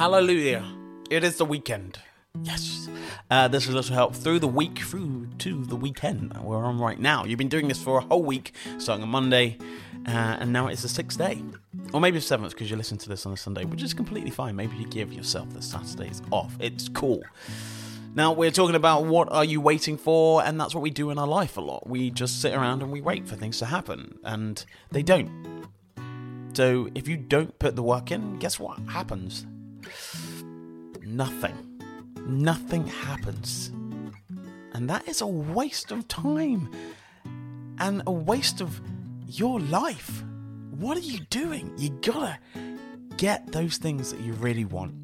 Hallelujah. It is the weekend. Yes. Uh, this is little help through the week, through to the weekend we're on right now. You've been doing this for a whole week, starting on Monday, uh, and now it's the sixth day. Or maybe the seventh because you listen to this on a Sunday, which is completely fine. Maybe you give yourself the Saturdays off. It's cool. Now, we're talking about what are you waiting for, and that's what we do in our life a lot. We just sit around and we wait for things to happen, and they don't. So, if you don't put the work in, guess what happens? Nothing. Nothing happens. And that is a waste of time and a waste of your life. What are you doing? You gotta get those things that you really want.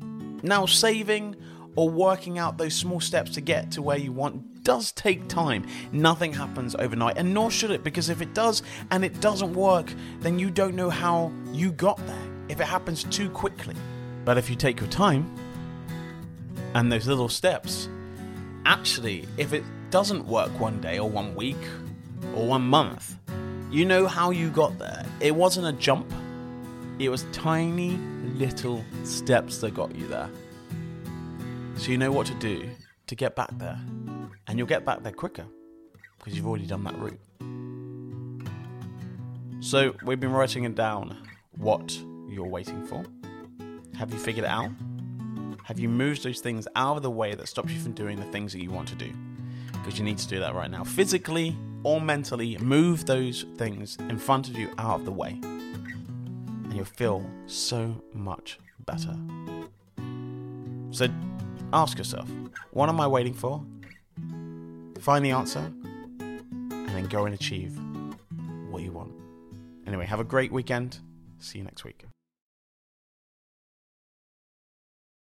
Now, saving or working out those small steps to get to where you want does take time. Nothing happens overnight, and nor should it, because if it does and it doesn't work, then you don't know how you got there if it happens too quickly. But if you take your time and those little steps, actually, if it doesn't work one day or one week or one month, you know how you got there. It wasn't a jump, it was tiny little steps that got you there. So you know what to do to get back there. And you'll get back there quicker because you've already done that route. So we've been writing it down what you're waiting for. Have you figured it out? Have you moved those things out of the way that stops you from doing the things that you want to do? Because you need to do that right now. Physically or mentally, move those things in front of you out of the way. And you'll feel so much better. So ask yourself, what am I waiting for? Find the answer, and then go and achieve what you want. Anyway, have a great weekend. See you next week.